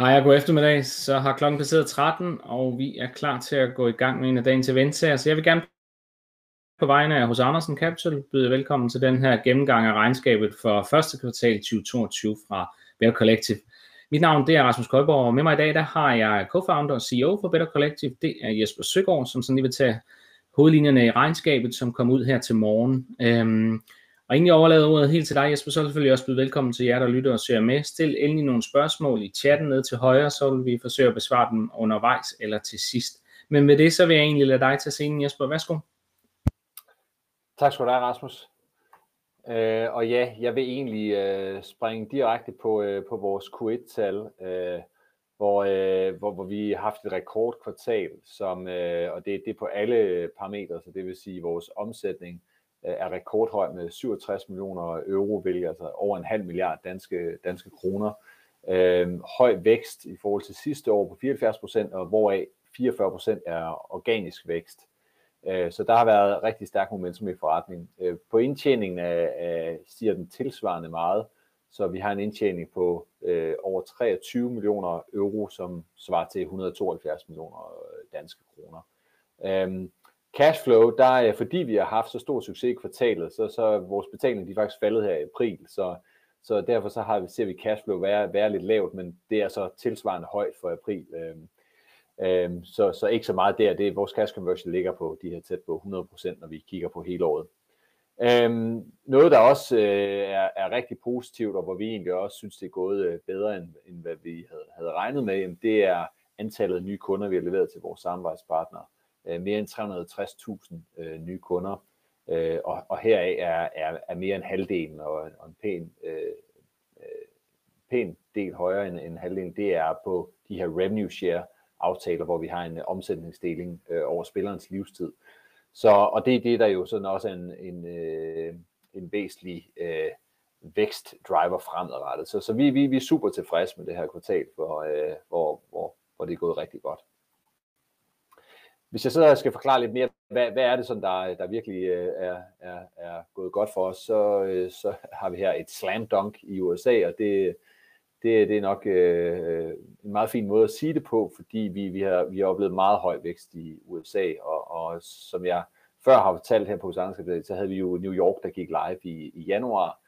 Hej og god eftermiddag. Så har klokken passeret 13, og vi er klar til at gå i gang med en af dagens eventsager. Så jeg vil gerne på vegne af hos Andersen Capital byde velkommen til den her gennemgang af regnskabet for første kvartal 2022 fra Better Collective. Mit navn det er Rasmus Køjborg, og med mig i dag der har jeg co-founder og CEO for Better Collective. Det er Jesper Søgaard, som sådan lige vil tage hovedlinjerne i regnskabet, som kom ud her til morgen. Øhm, og inden jeg overlader ordet helt til dig, Jesper, så selvfølgelig også byde velkommen til jer, der lytter og ser med. Stil endelig nogle spørgsmål i chatten ned til højre, så vil vi forsøge at besvare dem undervejs eller til sidst. Men med det, så vil jeg egentlig lade dig tage scenen, Jesper. Værsgo. Tak skal du have, Rasmus. Øh, og ja, jeg vil egentlig øh, springe direkte på, øh, på vores Q1-tal, øh, hvor, øh, hvor, hvor vi har haft et rekordkvartal, som, øh, og det, det er på alle parametre, så det vil sige vores omsætning, Øh, Øh, er rekordhøj med 67 millioner euro, hvilket altså over en halv milliard danske, danske kroner. Øh, høj vækst i forhold til sidste år på 74 procent, og hvoraf 44 procent er organisk vækst. Øh, så der har været rigtig stærk momentum i forretningen. Øh, på indtjeningen af, af, stiger den tilsvarende meget, så vi har en indtjening på øh, over 23 millioner euro, som svarer til 172 millioner øh, danske kroner. Øh, Cashflow, der er, fordi vi har haft så stor succes i kvartalet, så, så er vores betaling de er faktisk faldet her i april, så, så derfor så har vi, ser vi cashflow være, være lidt lavt, men det er så tilsvarende højt for april. Øhm, øhm, så, så ikke så meget der. Det, vores cash conversion ligger på de her tæt på 100%, når vi kigger på hele året. Øhm, noget, der også øh, er, er rigtig positivt, og hvor vi egentlig også synes, det er gået øh, bedre, end, end hvad vi havde, havde regnet med, jamen, det er antallet af nye kunder, vi har leveret til vores samarbejdspartnere øh, mere end 360.000 øh, nye kunder, øh, og, og heraf er, er, er mere end halvdelen og, og en pæn, øh, øh, pæn del højere end, end halvdelen, det er på de her revenue share aftaler, hvor vi har en omsætningsdeling øh, over spillerens livstid. Så, og det er det, der jo sådan også er en, en, øh, en væsentlig øh, vækstdriver fremadrettet. Så, så vi, vi, vi er super tilfredse med det her kvartal, for, øh, hvor, hvor, hvor det er gået rigtig godt. Hvis jeg så skal forklare lidt mere, hvad, hvad er det sådan, der, der virkelig øh, er, er, er gået godt for os, så, øh, så har vi her et slam dunk i USA, og det, det, det er nok øh, en meget fin måde at sige det på, fordi vi, vi, har, vi har oplevet meget høj vækst i USA, og, og som jeg før har fortalt her på Usanderskabet, så havde vi jo New York, der gik live i, i januar,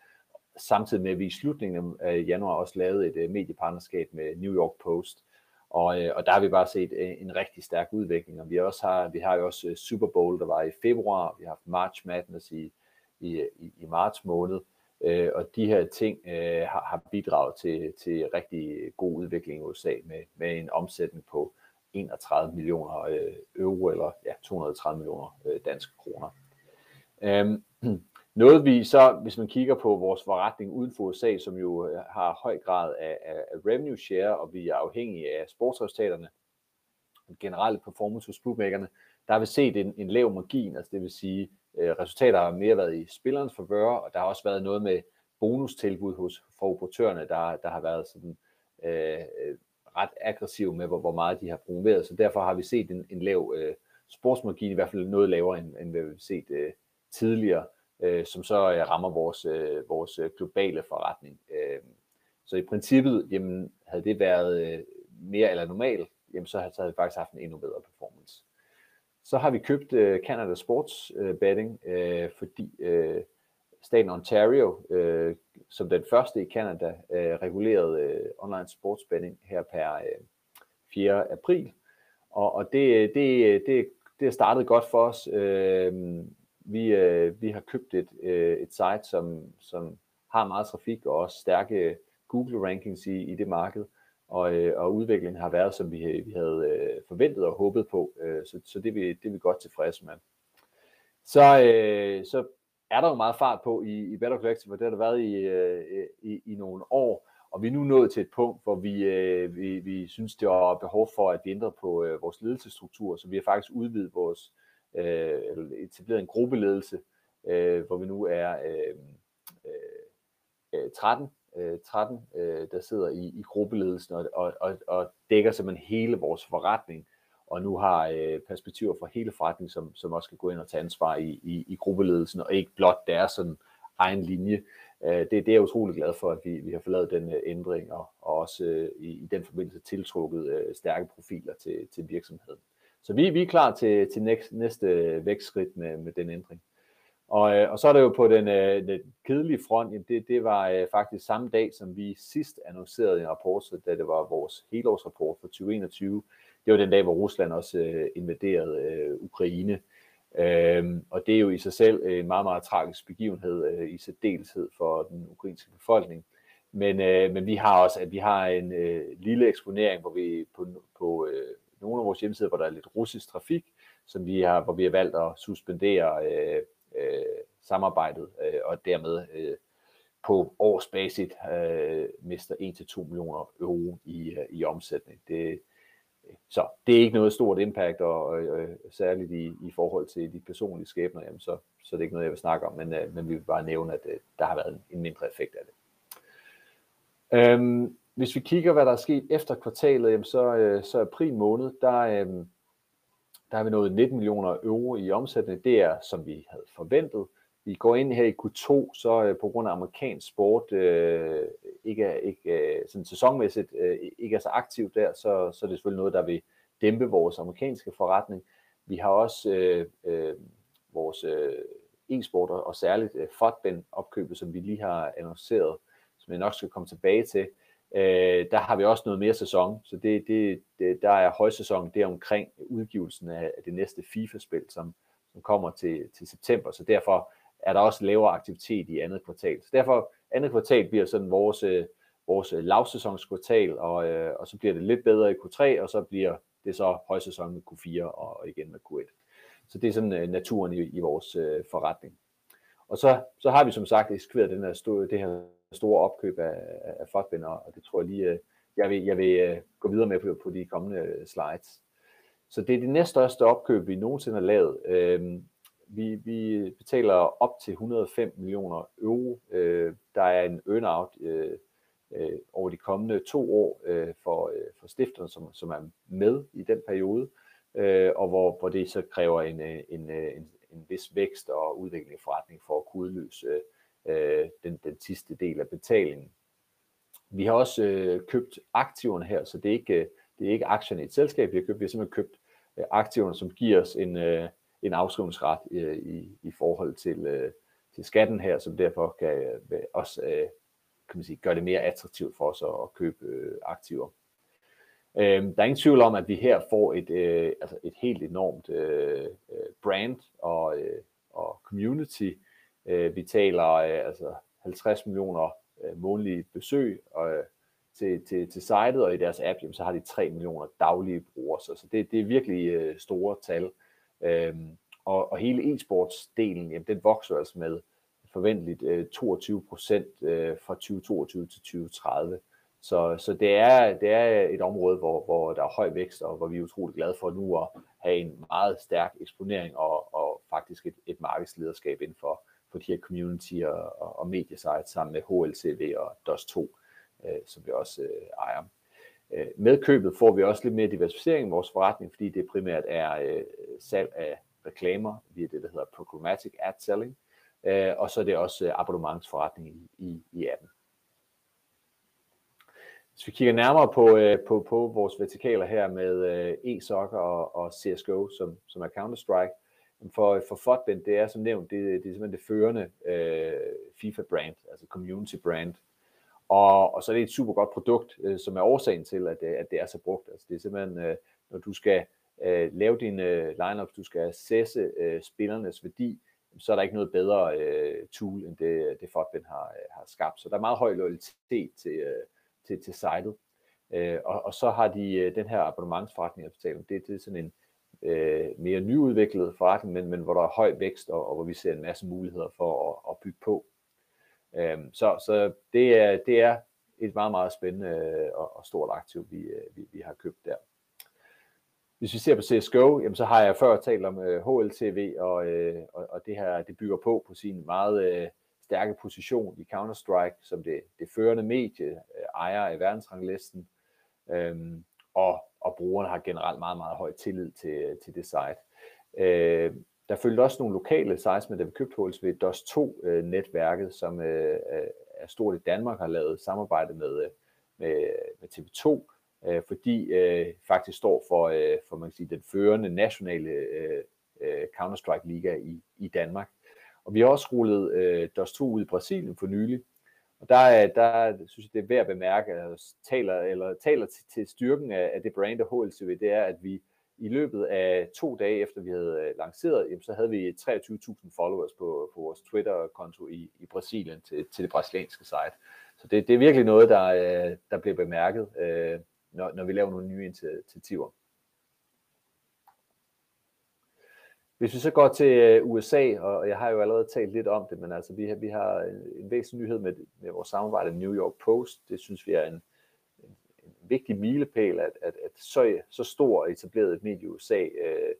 samtidig med at vi i slutningen af januar også lavede et øh, mediepartnerskab med New York Post, og, øh, og der har vi bare set øh, en rigtig stærk udvikling, og vi, også har, vi har jo også øh, Super Bowl, der var i februar, vi har haft March Madness i, i, i, i marts måned, øh, og de her ting øh, har, har bidraget til, til rigtig god udvikling i USA med, med en omsætning på 31 millioner øh, euro, eller ja, 230 millioner øh, danske kroner. Øhm, noget vi så, hvis man kigger på vores forretning uden for USA, som jo øh, har høj grad af, af, af revenue share, og vi er afhængige af sportsresultaterne, den generelle performance hos bookmakerne, der har vi set en, en lav margin, altså det vil sige, øh, resultater har mere været i spillerens favør, og der har også været noget med bonustilbud hos for operatørerne, der, der har været sådan øh, øh ret aggressiv med, hvor, hvor meget de har promoveret, så derfor har vi set en, en lav øh, sportsmargin, i hvert fald noget lavere, end, end hvad vi har set øh, tidligere øh, som så øh, rammer vores, øh, vores øh, globale forretning. Øh, så i princippet, jamen, havde det været øh, mere eller normalt, jamen, så, havde, så havde vi faktisk haft en endnu bedre performance. Så har vi købt øh, Canada Sports øh, Betting, øh, fordi øh, staten Ontario, øh, som den første i Canada, øh, regulerede øh, online sports betting her per øh, 4. april. Og, og det, øh, det, øh, det, det er startet godt for os. Øh, vi, øh, vi har købt et, øh, et site, som, som har meget trafik og også stærke Google rankings i, i det marked, og, øh, og udviklingen har været, som vi, øh, vi havde øh, forventet og håbet på, øh, så, så det, er vi, det er vi godt tilfredse med. Så, øh, så er der jo meget fart på i, i Better Collective, og det har der været i, øh, i, i nogle år, og vi er nu nået til et punkt, hvor vi, øh, vi, vi synes, det er behov for, at vi ændrer på øh, vores ledelsesstruktur, så vi har faktisk udvidet vores, øh, etableret en gruppeledelse, øh, hvor vi nu er øh, øh, 13, øh, 13 øh, øh, der sidder i, i gruppeledelsen og, og, og, og dækker simpelthen hele vores forretning, og nu har øh, perspektiver fra hele forretningen, som, som også skal gå ind og tage ansvar i, i, i gruppeledelsen, og ikke blot deres sådan egen linje. Øh, det, det er jeg utrolig glad for, at vi, vi har forladet den øh, ændring, og, og også øh, i, i den forbindelse tiltrukket øh, stærke profiler til, til virksomheden. Så vi, vi er klar til, til næste, næste vækstskridt med, med den ændring. Og, øh, og så er det jo på den, øh, den kedelige front, jamen det, det var øh, faktisk samme dag, som vi sidst annoncerede en rapport, så da det var vores helårsrapport for 2021. Det var den dag, hvor Rusland også invaderede Ukraine. Øhm, og det er jo i sig selv en meget, meget tragisk begivenhed, øh, i særdeleshed for den ukrainske befolkning. Men, øh, men vi har også, at vi har en øh, lille eksponering, hvor vi på, på øh, nogle af vores hjemmesider, hvor der er lidt russisk trafik, som vi har, hvor vi har valgt at suspendere øh, øh, samarbejdet, øh, og dermed øh, på årsbasis øh, mister 1-2 millioner euro i, øh, i omsætning. Det, så det er ikke noget stort impact, og, øh, særligt i, i forhold til de personlige skæbner, jamen så, så det er ikke noget, jeg vil snakke om, men, øh, men vi vil bare nævne, at øh, der har været en, en mindre effekt af det. Øhm, hvis vi kigger, hvad der er sket efter kvartalet, jamen så, øh, så april måned, der, øh, der har vi nået 19 millioner euro i omsætning. Det er, som vi havde forventet. Vi går ind her i Q2, så øh, på grund af amerikansk sport øh, ikke er, ikke, øh, sådan sæsonmæssigt øh, ikke er så aktivt der, så, så er det selvfølgelig noget, der vil dæmpe vores amerikanske forretning. Vi har også øh, øh, vores øh, e-sport og særligt øh, Fotben opkøbet, som vi lige har annonceret, som jeg nok skal komme tilbage til. Øh, der har vi også noget mere sæson, så det, det, det, der er højsæson der omkring udgivelsen af, det næste FIFA-spil, som, som kommer til, til september, så derfor er der også lavere aktivitet i andet kvartal. Så derfor andet kvartal bliver sådan vores, øh, vores lavsæsonskvartal, og, øh, og så bliver det lidt bedre i Q3, og så bliver det så højsæson med Q4 og, og igen med Q1. Så det er sådan øh, naturen i, i vores øh, forretning. Og så, så har vi som sagt eksekveret den her store, det her store opkøb af, af Fodbinder, og det tror jeg lige, øh, jeg vil, jeg vil øh, gå videre med på, på de kommende øh, slides. Så det er det næststørste opkøb, vi nogensinde har lavet. Uh, vi, vi betaler op til 105 millioner euro. Der er en earn-out uh, over de kommende to år for, for stifterne, som, som er med i den periode øh, og hvor, hvor det så kræver en, en, en, en vis vækst og udvikling i forretning for at kunne udløse øh, den, den sidste del af betalingen. Vi har også øh, købt aktiverne her, så det er ikke, øh, det er ikke aktierne i et selskab, vi har købt, vi har simpelthen købt øh, aktiverne, som giver os en, øh, en afskrivningsret øh, i, i forhold til, øh, til skatten her, som derfor kan øh, også øh, kan man sige, gøre det mere attraktivt for os at købe øh, aktiver. Øh, der er ingen tvivl om, at vi her får et, øh, altså et helt enormt øh, øh brand og, øh, og community. Øh, vi taler øh, altså 50 millioner øh, månedlige besøg og, øh, til, til, til sitet, og i deres app, jamen, så har de 3 millioner daglige brugere. Så, så det, det er virkelig øh, store tal. Øh, og, og hele e-sportsdelen, jamen, den vokser altså med forventeligt øh, 22 procent øh, fra 2022 til 2030. Så, så det, er, det er et område, hvor, hvor der er høj vækst, og hvor vi er utrolig glade for nu at have en meget stærk eksponering og, og faktisk et, et markedslederskab inden for, for de her community og, og, og mediesites sammen med HLCV og DOS2, øh, som vi også øh, ejer. Øh, med købet får vi også lidt mere diversificering i vores forretning, fordi det primært er øh, salg af reklamer via det, der hedder programmatic ad selling, øh, og så er det også øh, abonnementsforretning i, i, i appen. Hvis vi kigger nærmere på, øh, på, på vores vertikaler her med øh, e-soccer og, og CSGO, som, som er Counter-Strike, for, for Fotbend, det er som nævnt, det, det er simpelthen det førende øh, FIFA-brand, altså community-brand. Og, og så er det et super godt produkt, øh, som er årsagen til, at, at det er så brugt. Altså det er simpelthen, øh, når du skal øh, lave dine øh, lineups, du skal assesse øh, spillernes værdi, så er der ikke noget bedre øh, tool, end det, det Fotbend har, øh, har skabt. Så der er meget høj loyalitet til, øh, til, til sitet. Øh, og, og så har de øh, den her abonnementsforretning, det, det er sådan en øh, mere nyudviklet forretning, men, men hvor der er høj vækst, og, og hvor vi ser en masse muligheder for at, at bygge på. Øh, så så det, er, det er et meget, meget spændende øh, og, og stort aktiv, vi, øh, vi, vi har købt der. Hvis vi ser på CSGO, jamen så har jeg før talt om øh, HLTV, og, øh, og, og det her det bygger på på sin meget øh, stærke position i Counter-Strike som det, det førende medie, øh, ejer af verdensranglisten, øhm, og, og brugerne har generelt meget, meget høj tillid til, til det site. Øh, der følte også nogle lokale sites med, da vi købte ved DOS2-netværket, øh, som øh, øh, er stort i Danmark, har lavet samarbejde med, øh, med, med TV2, øh, fordi øh, faktisk står for, øh, for man kan sige, den førende nationale øh, Counter-Strike-liga i, i Danmark. Og vi har også rullet øh, DOS2 ud i Brasilien for nylig, og der, der synes jeg, det er værd at bemærke, at taler, eller taler til, til styrken af, af det brand af HLCV, det er, at vi i løbet af to dage efter vi havde øh, lanceret, jamen, så havde vi 23.000 followers på, på vores Twitter-konto i, i Brasilien til, til det brasilianske site. Så det, det er virkelig noget, der, øh, der bliver bemærket, øh, når, når vi laver nogle nye initiativer. Hvis vi så går til øh, USA, og jeg har jo allerede talt lidt om det, men altså vi har, vi har øh, en væsentlig nyhed med, med vores samarbejde med New York Post. Det synes vi er en, en vigtig milepæl, at, at, at så, så stor etableret et medie i USA øh,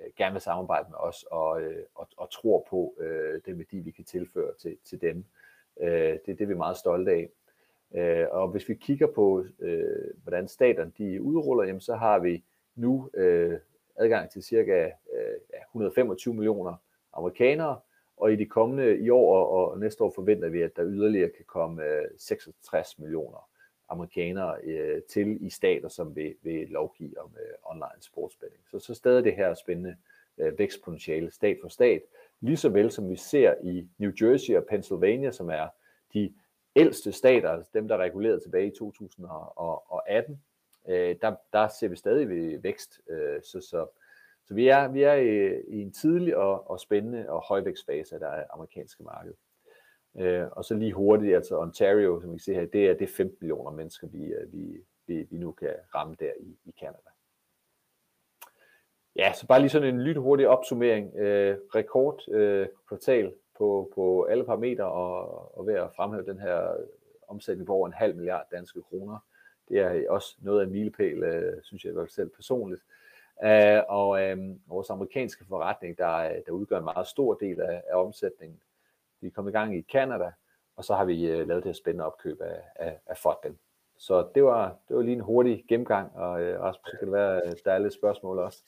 øh, gerne vil samarbejde med os og, øh, og, og tror på øh, den værdi, vi kan tilføre til, til dem. Øh, det, det er vi meget stolte af. Øh, og hvis vi kigger på, øh, hvordan staterne de udruller, jamen, så har vi nu øh, adgang til cirka øh, 125 millioner amerikanere, og i de kommende i år og, næste år forventer vi, at der yderligere kan komme øh, 66 millioner amerikanere øh, til i stater, som vil, vil lovgive om øh, online sportsbetting. Så, så stadig det her spændende øh, vækstpotentiale stat for stat, lige så vel som vi ser i New Jersey og Pennsylvania, som er de ældste stater, altså dem, der er reguleret tilbage i 2018, øh, der, der ser vi stadig vækst. Øh, så, så, så vi er, vi er i, i en tidlig og, og spændende og højvækstfase af det amerikanske marked. Øh, og så lige hurtigt, altså Ontario, som vi kan se her, det er, det er 15 millioner mennesker, vi, øh, vi, vi, vi nu kan ramme der i, i Canada. Ja, så bare lige sådan en lynhurtig opsummering. Øh, rekord øh, kvartal på, på alle parametre og, og ved at fremhæve den her omsætning på over en halv milliard danske kroner. Det er også noget af en milepæl, øh, synes jeg i hvert fald selv personligt. Uh, og øh, vores amerikanske forretning, der, der udgør en meget stor del af, af omsætningen, vi er kommet i gang i Canada, og så har vi øh, lavet det her spændende opkøb af, af, af Fodben. Så det var, det var lige en hurtig gennemgang, og øh, Rasmus, så kan det være, øh, der er lidt spørgsmål også.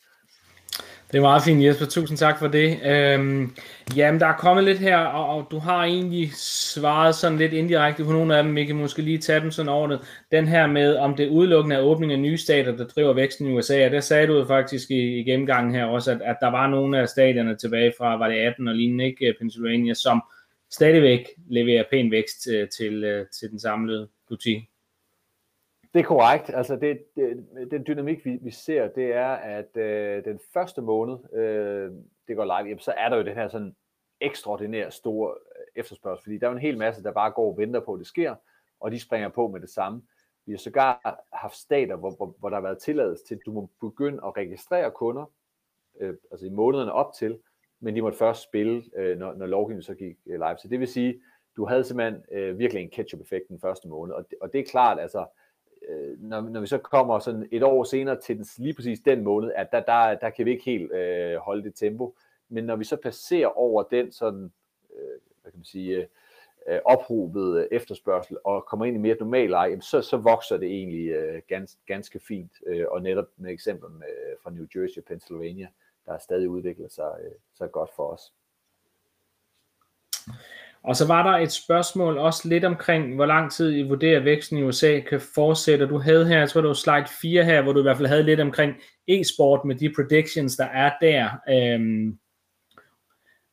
Det er meget fint, Jesper. Tusind tak for det. Øhm, jamen, der er kommet lidt her, og, og du har egentlig svaret sådan lidt indirekte på nogle af dem. Vi kan måske lige tage dem sådan over det. Den her med, om det udelukkende er åbning af nye stater, der driver væksten i USA. Og der sagde du faktisk i, i gennemgangen her også, at, at der var nogle af staterne tilbage fra, var det 18 og lignende, ikke? Pennsylvania, som stadigvæk leverer pæn vækst øh, til, øh, til den samlede butik. Det er korrekt. Altså det, det, den dynamik, vi, vi ser, det er, at øh, den første måned, øh, det går live, jamen, så er der jo den her sådan ekstraordinært store øh, efterspørgsel, fordi der er jo en hel masse, der bare går og venter på, at det sker, og de springer på med det samme. Vi har sågar haft stater, hvor, hvor, hvor der har været tilladelse til, at du må begynde at registrere kunder, øh, altså i månederne op til, men de måtte først spille, øh, når, når lovgivningen så gik øh, live. Så det vil sige, du havde simpelthen øh, virkelig en catch-up-effekt den første måned, og det, og det er klart, altså, øh, Øh, når, når vi så kommer sådan et år senere til den, lige præcis den måned, at der, der, der kan vi ikke helt øh, holde det tempo, men når vi så passerer over den sådan, øh, hvad kan man sige, øh, øh ophobede øh, efterspørgsel og kommer ind i mere normal leje, så, så vokser det egentlig øh, ganske, ganske fint, øh, og netop med eksempler med, fra New Jersey og Pennsylvania, der stadig udvikler sig, øh, så godt for os. Og så var der et spørgsmål også lidt omkring, hvor lang tid I vurderer væksten i USA kan fortsætte. Du havde her, jeg tror det var slide 4 her, hvor du i hvert fald havde lidt omkring e-sport med de predictions, der er der. Øhm,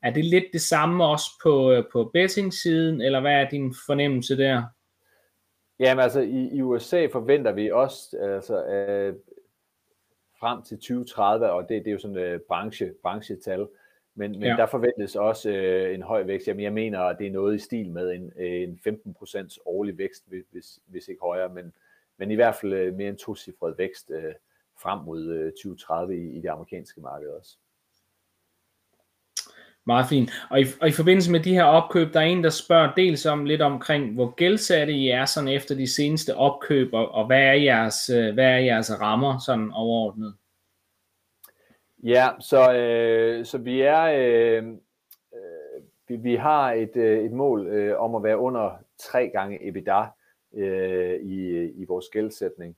er det lidt det samme også på, øh, på betting-siden, eller hvad er din fornemmelse der? Jamen altså, i, i USA forventer vi også, altså, øh, frem til 2030, og det, det er jo sådan øh, branche, branchetal, men, men ja. der forventes også uh, en høj vækst. Jamen, jeg mener, at det er noget i stil med en, en 15% årlig vækst, hvis, hvis ikke højere, men, men i hvert fald uh, mere en tocifret vækst uh, frem mod uh, 2030 i, i det amerikanske marked også. Meget fint. Og i, og i forbindelse med de her opkøb, der er en, der spørger dels om lidt omkring, hvor gældsatte I er sådan efter de seneste opkøb, og, og hvad, er jeres, øh, hvad er jeres rammer sådan overordnet? Ja, så, øh, så vi er øh, øh, vi, vi har et, øh, et mål øh, om at være under tre gange EBITDA øh, i, i vores gældsætning.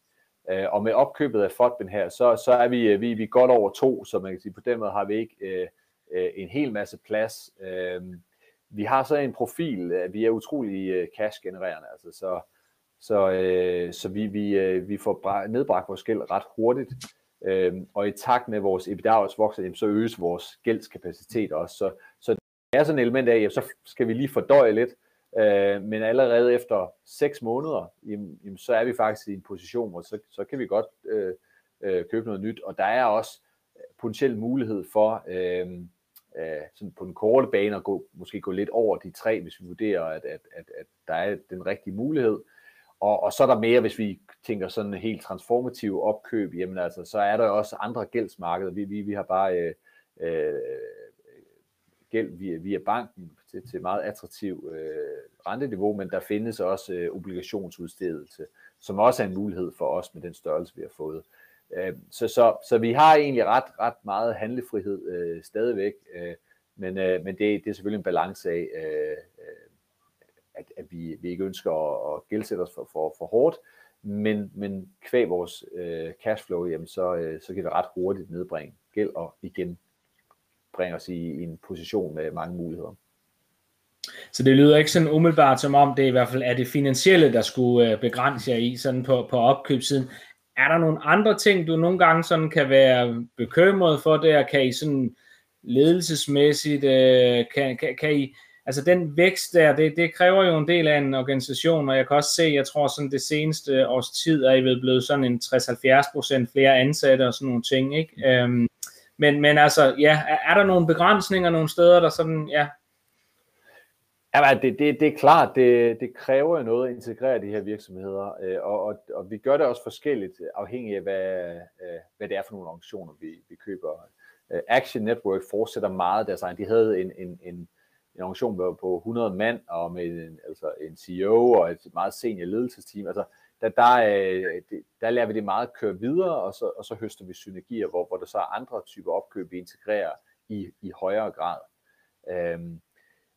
Øh, og med opkøbet af Fodben her, så, så er vi, øh, vi, vi godt over to, så man kan sige, på den måde har vi ikke øh, øh, en hel masse plads. Øh, vi har så en profil, at vi er utrolig øh, cash-genererende, altså så, så, øh, så vi, vi, øh, vi får nedbragt vores gæld ret hurtigt, øh, og i takt med vores EBITDA også vokser, så øges vores gældskapacitet også. Så, så det er sådan et element af, at så skal vi lige fordøje lidt, øh, men allerede efter 6 måneder, jamen, jamen, så er vi faktisk i en position, hvor så, så kan vi godt øh, øh, købe noget nyt, og der er også øh, potentiel mulighed for, øh, øh, sådan på den korte bane at gå, måske gå lidt over de tre, hvis vi vurderer, at, at, at, at der er den rigtige mulighed. Og, og så er der mere, hvis vi tænker sådan helt transformativ opkøb, jamen altså, så er der også andre gældsmarkeder. Vi, vi, vi har bare øh, øh, gæld via, via banken til, til meget attraktiv øh, renteniveau, men der findes også øh, obligationsudstedelse, som også er en mulighed for os med den størrelse, vi har fået. Øh, så, så, så vi har egentlig ret, ret meget handlefrihed øh, stadigvæk, øh, men, øh, men det, det er selvfølgelig en balance af, øh, øh at, at vi, vi ikke ønsker at, at gældsætte os for, for, for hårdt, men, men kvæg vores øh, cashflow, jamen så, øh, så kan vi ret hurtigt nedbringe gæld og igen bringe os i, i en position med mange muligheder. Så det lyder ikke sådan umiddelbart som om, det i hvert fald er det finansielle, der skulle øh, begrænse jer i sådan på, på opkøbssiden. Er der nogle andre ting, du nogle gange sådan kan være bekymret for der? Kan I sådan ledelsesmæssigt, øh, kan, kan, kan I, altså den vækst der, det, det kræver jo en del af en organisation, og jeg kan også se, jeg tror sådan det seneste års tid er I blevet sådan en 60-70% flere ansatte og sådan nogle ting, ikke? Øhm, men, men altså, ja, er, er der nogle begrænsninger nogle steder, der sådan, ja, Ja, det, det, det er klart, det, det kræver jo noget at integrere de her virksomheder, øh, og, og, og vi gør det også forskelligt, afhængig af, hvad, øh, hvad det er for nogle organisationer, vi, vi køber. Øh, Action Network fortsætter meget deres egen. De havde en, en, en, en organisation på 100 mand, og med en, altså en CEO og et meget senior ledelsesteam. Altså, der, der, øh, der lader vi det meget køre videre, og så, og så høster vi synergier, hvor, hvor der så er andre typer opkøb, vi integrerer i, i højere grad. Øhm,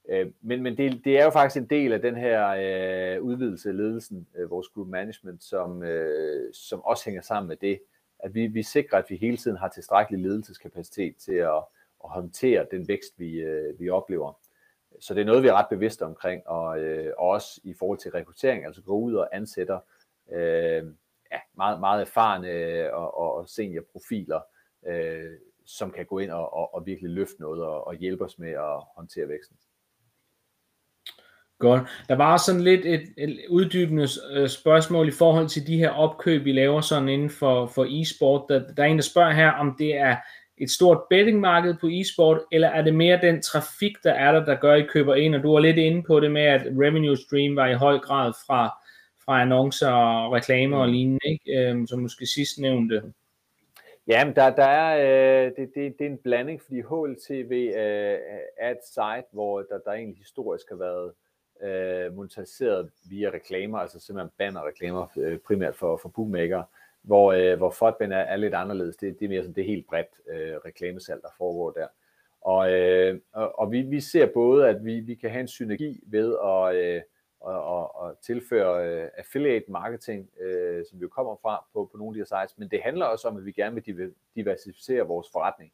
Øh, men men det, det er jo faktisk en del af den her øh, udvidelse af ledelsen, øh, vores group management, som, øh, som også hænger sammen med det, at vi, vi sikrer, at vi hele tiden har tilstrækkelig ledelseskapacitet til at, at håndtere den vækst, vi, øh, vi oplever. Så det er noget, vi er ret bevidste omkring, og, øh, og også i forhold til rekruttering, altså gå ud og ansætter øh, ja, meget, meget erfarne øh, og, og seniorprofiler, øh, som kan gå ind og, og, og virkelig løfte noget og, og hjælpe os med at håndtere væksten. Godt. Der var sådan lidt et, et uddybende øh, spørgsmål i forhold til de her opkøb, vi laver sådan inden for, for e-sport. Der, der er en, der spørger her, om det er et stort bettingmarked på e-sport, eller er det mere den trafik, der er der, der gør, at I køber ind? Og du var lidt inde på det med, at revenue stream var i høj grad fra, fra annoncer og reklamer og lignende, ikke? Øhm, som måske sidst nævnte. Ja, men der, der er, øh, det, det, det er en blanding, fordi HLTV øh, er et site, hvor der, der egentlig historisk har været øh, monetariseret via reklamer, altså simpelthen bannerreklamer, øh, primært for, for bookmaker, hvor, øh, hvor Fodben er, er lidt anderledes. Det, det er mere sådan det helt bredt øh, reklamesalg, der foregår der. Og, øh, og, og vi, vi ser både, at vi, vi kan have en synergi ved at, øh, at, at, at tilføre øh, affiliate marketing, øh, som vi jo kommer fra på, på nogle af de her sites, men det handler også om, at vi gerne vil diversificere vores forretning.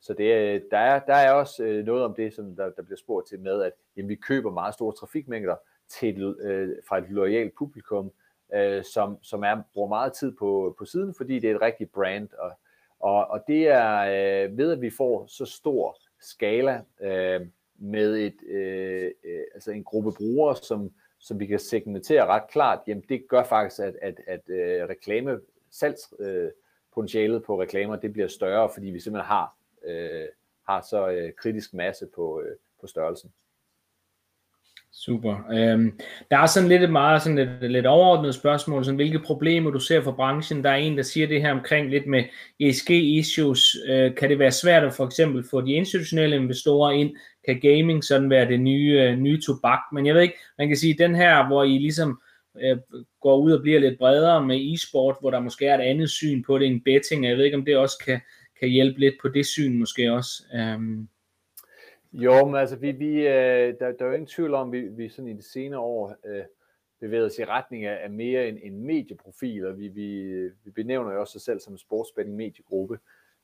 Så det, øh, der, er, der er også øh, noget om det, som der, der bliver spurgt til med, at jamen, vi køber meget store trafikmængder til et, øh, fra et lojalt publikum, øh, som, som er, bruger meget tid på, på siden, fordi det er et rigtigt brand. Og, og, og det er øh, ved, at vi får så stor skala øh, med et, øh, øh, altså en gruppe brugere, som, som vi kan segmentere ret klart, jamen det gør faktisk, at, at, at øh, reklame, salgspotentialet øh, på reklamer, det bliver større, fordi vi simpelthen har øh, har så øh, kritisk masse på, øh, på størrelsen. Super. Øhm, der er sådan lidt et meget sådan lidt, lidt overordnet spørgsmål, sådan, hvilke problemer du ser for branchen. Der er en, der siger det her omkring lidt med ESG-issues. Øh, kan det være svært at for eksempel få de institutionelle investorer ind? Kan gaming sådan være det nye, øh, nye tobak? Men jeg ved ikke, man kan sige, den her, hvor I ligesom øh, går ud og bliver lidt bredere med e-sport, hvor der måske er et andet syn på det end betting. Jeg ved ikke, om det også kan, kan hjælpe lidt på det syn måske også. Øhm. Jo, men altså vi, vi, øh, der, der er jo ingen tvivl om, at vi, vi sådan i de senere år øh, bevæger os i retning af, af mere en, en medieprofil, og vi, vi, vi benævner jo også os selv som en sportsbetting mediegruppe.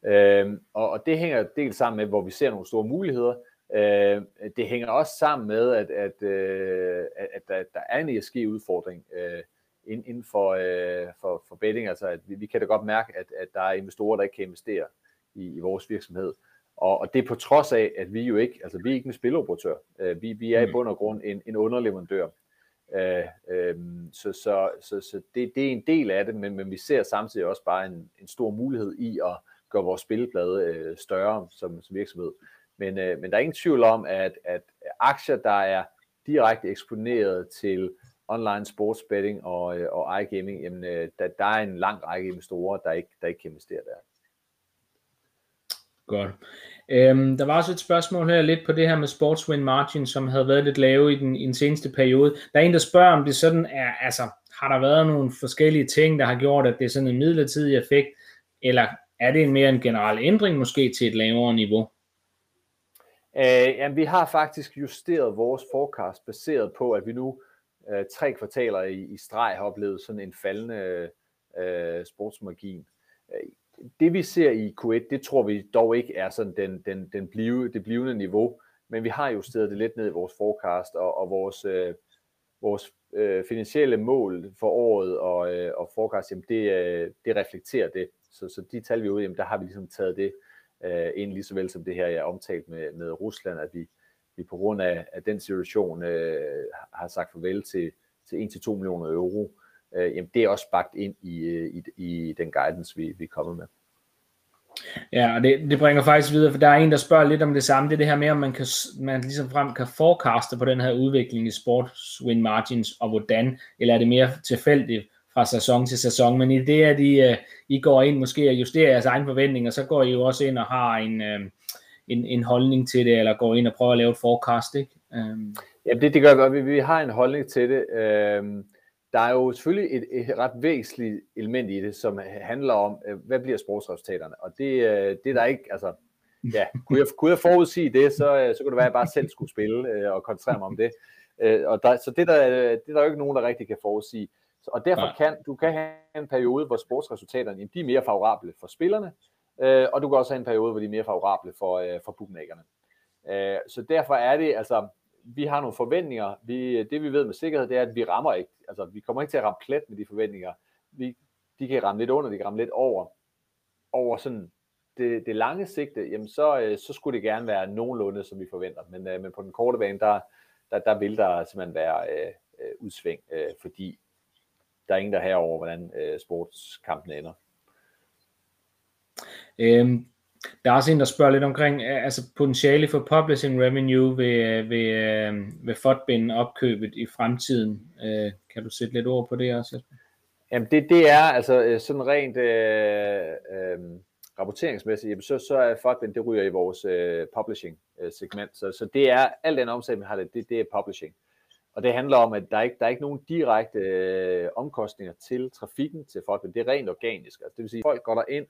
Øh, og, og det hænger dels sammen med, hvor vi ser nogle store muligheder. Øh, det hænger også sammen med, at, at, øh, at der, der er en ESG-udfordring øh, inden for, øh, for, for betting. Altså, at vi, vi kan da godt mærke, at, at der er investorer, der ikke kan investere i, i vores virksomhed. Og, og det er på trods af, at vi jo ikke, altså vi er ikke en spiloperatør. Øh, vi, vi er i mm. bund og grund en, en underleverandør. Øh, øh, så så, så, så det, det er en del af det, men, men vi ser samtidig også bare en, en stor mulighed i at gøre vores spilleplade øh, større som, som virksomhed. Men, øh, men der er ingen tvivl om, at, at aktier, der er direkte eksponeret til online sportsbetting og, øh, og iGaming, jamen, øh, der, der er en lang række investorer, der ikke, der ikke kan investere der. Godt. Øhm, der var også et spørgsmål her lidt på det her med sports win margin, som havde været lidt lave i den, i den seneste periode. Der er en, der spørger, om det sådan er, altså, har der været nogle forskellige ting, der har gjort, at det er sådan en midlertidig effekt, eller er det en mere en generel ændring måske til et lavere niveau? Øh, jamen, vi har faktisk justeret vores forecast baseret på, at vi nu øh, tre kvartaler i, i streg har oplevet sådan en faldende øh, sportsmargin. Øh, det vi ser i Q1, det tror vi dog ikke er sådan den, den, den blive, det blivende niveau, men vi har justeret det lidt ned i vores forecast, og, og vores, øh, vores øh, finansielle mål for året og, øh, og forecast, jamen det, øh, det reflekterer det. Så, så de tal vi er ude, jamen der har vi ligesom taget det øh, ind, lige så vel som det her, jeg omtalt med, med Rusland, at vi, vi på grund af, af den situation øh, har sagt farvel til, til 1-2 millioner euro. Øh, jamen det er også bagt ind i, øh, i, i den guidance, vi, vi er kommet med. Ja, og det, det bringer faktisk videre, for der er en, der spørger lidt om det samme. Det er det her med, om man, kan, man ligesom frem kan forecaste på den her udvikling i sports win margins, og hvordan, eller er det mere tilfældigt fra sæson til sæson. Men i det, at I, uh, I går ind måske og justerer jeres egne forventninger, så går I jo også ind og har en, uh, en, en holdning til det, eller går ind og prøver at lave et forecast, ikke? Um. Ja, det, det gør vi. Vi har en holdning til det. Um, der er jo selvfølgelig et, et ret væsentligt element i det, som handler om, øh, hvad bliver sportsresultaterne? Og det, det er der ikke, altså, ja, kunne jeg, kunne jeg forudsige det, så, så kunne det være, at jeg bare selv skulle spille og koncentrere mig om det. Og der, så det, der, det er der jo ikke nogen, der rigtig kan forudsige. Og derfor kan du kan have en periode, hvor sportsresultaterne de er mere favorable for spillerne, øh, og du kan også have en periode, hvor de er mere favorable for, øh, for bookmakerne. Øh, så derfor er det, altså, vi har nogle forventninger. Vi, det vi ved med sikkerhed, det er, at vi rammer ikke, altså vi kommer ikke til at ramme plet med de forventninger. Vi, de kan ramme lidt under, de kan ramme lidt over. Over sådan det, det lange sigte, jamen så, øh, så skulle det gerne være nogenlunde, som vi forventer. Men, øh, men på den korte bane, der, der, der vil der simpelthen være øh, øh udsving, øh, fordi der er ingen, der herover, hvordan øh, sportskampen ender. Øhm, der er også en, der spørger lidt omkring øh, altså potentiale for publishing revenue ved, øh, ved, øh, ved FODBIN opkøbet i fremtiden. Kan du sætte lidt ord på det også? Jamen det, det er altså sådan rent øh, øh, rapporteringsmæssigt, jamen så, så er FODBIN, det ryger i vores øh, publishing segment. Så, så det er, alt den omsætning, vi har det, det, det er publishing. Og det handler om, at der er ikke der er ikke nogen direkte øh, omkostninger til trafikken til FODBIN. Det er rent organisk. Altså, det vil sige, at folk går der ind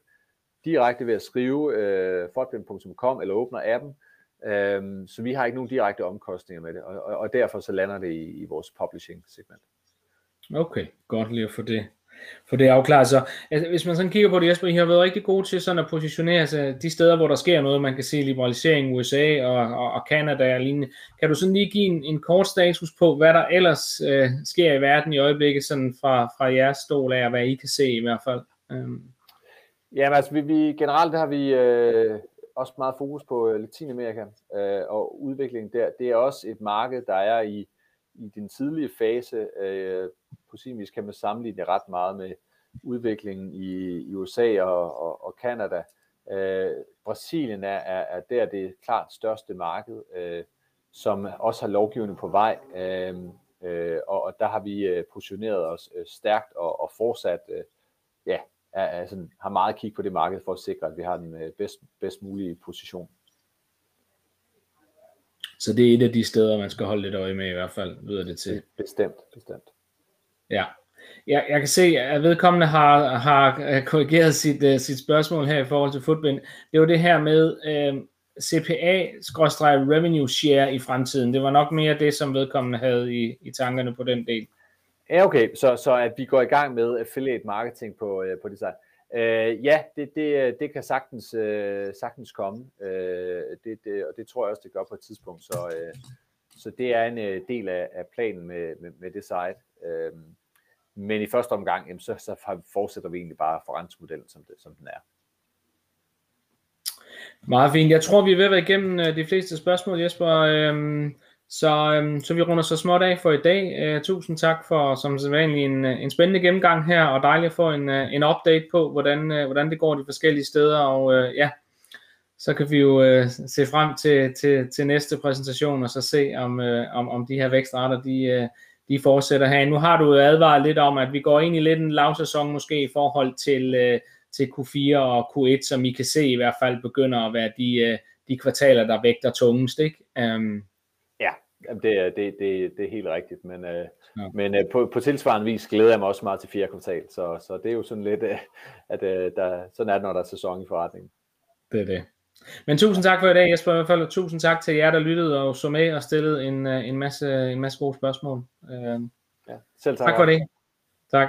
direkte ved at skrive øh, fortbind.com eller åbner appen. Øh, så vi har ikke nogen direkte omkostninger med det, og, og, og derfor så lander det i, i vores publishing segment. Okay, godt lige at få det for det afklaret. Så altså, hvis man sådan kigger på det, Jesper, I har været rigtig gode til sådan at positionere sig de steder, hvor der sker noget. Man kan se liberalisering i USA og, og, og Canada og lignende. Kan du sådan lige give en, en kort status på, hvad der ellers øh, sker i verden i øjeblikket, sådan fra, fra jeres stol af, og hvad I kan se i hvert fald? Øhm. Jamen altså, vi, vi, generelt har vi øh, også meget fokus på øh, Latinamerika øh, og udviklingen der. Det er også et marked, der er i, i den tidlige fase. Øh, på sin vis kan man sammenligne det ret meget med udviklingen i, i USA og, og, og Canada. Øh, Brasilien er, er, er der det klart største marked, øh, som også har lovgivning på vej, øh, øh, og, og der har vi øh, positioneret os øh, stærkt og, og fortsat øh, ja, er, er sådan, har meget kig på det marked for at sikre, at vi har den øh, bedst, bedst mulige position. Så det er et af de steder, man skal holde lidt øje med i hvert fald, lyder det til. Bestemt, bestemt. Ja. Jeg, jeg kan se, at vedkommende har, har korrigeret sit, uh, sit spørgsmål her i forhold til Footbind. Det var det her med uh, CPA-revenue share i fremtiden. Det var nok mere det, som vedkommende havde i, i tankerne på den del. Ja, okay. Så, så at vi går i gang med affiliate marketing på, øh, på det side. Øh, ja, det, det, øh, det kan sagtens, øh, sagtens komme, øh, det, det, og det tror jeg også, det gør på et tidspunkt. Så, øh, så det er en øh, del af, af planen med, med, med det site. Øh, men i første omgang, jamen, så, så fortsætter vi egentlig bare forrentningsmodellen, som, det, som den er. Meget fint. Jeg tror, vi er ved at være igennem øh, de fleste spørgsmål, Jesper. Øh så, øhm, så vi runder så småt af for i dag. Øh, tusind tak for som sædvanlig en, øh, en spændende gennemgang her, og dejligt at få en, øh, en update på, hvordan, øh, hvordan det går de forskellige steder. Og ja, så kan vi jo øh, se frem til, til, til næste præsentation, og så se, om, øh, om, om de her vækstrater, de, øh, de fortsætter her. Nu har du advaret lidt om, at vi går ind i lidt en lavsæson måske i forhold til, øh, til Q4 og Q1, som I kan se i hvert fald begynder at være de, øh, de kvartaler, der vægter tungest, ikke? Øhm, ja, det er, det, det, det er helt rigtigt, men, øh, ja. men øh, på, på tilsvarende vis glæder jeg mig også meget til fjerde kvartal, så, så det er jo sådan lidt, øh, at øh, der, sådan er det, når der er sæson i forretningen. Det er det. Men tusind tak for i dag, Jesper. I hvert fald tusind tak til jer, der lyttede og så med og stillede en, øh, en, masse, en masse gode spørgsmål. Ja, selv tak. Tak for det. Tak.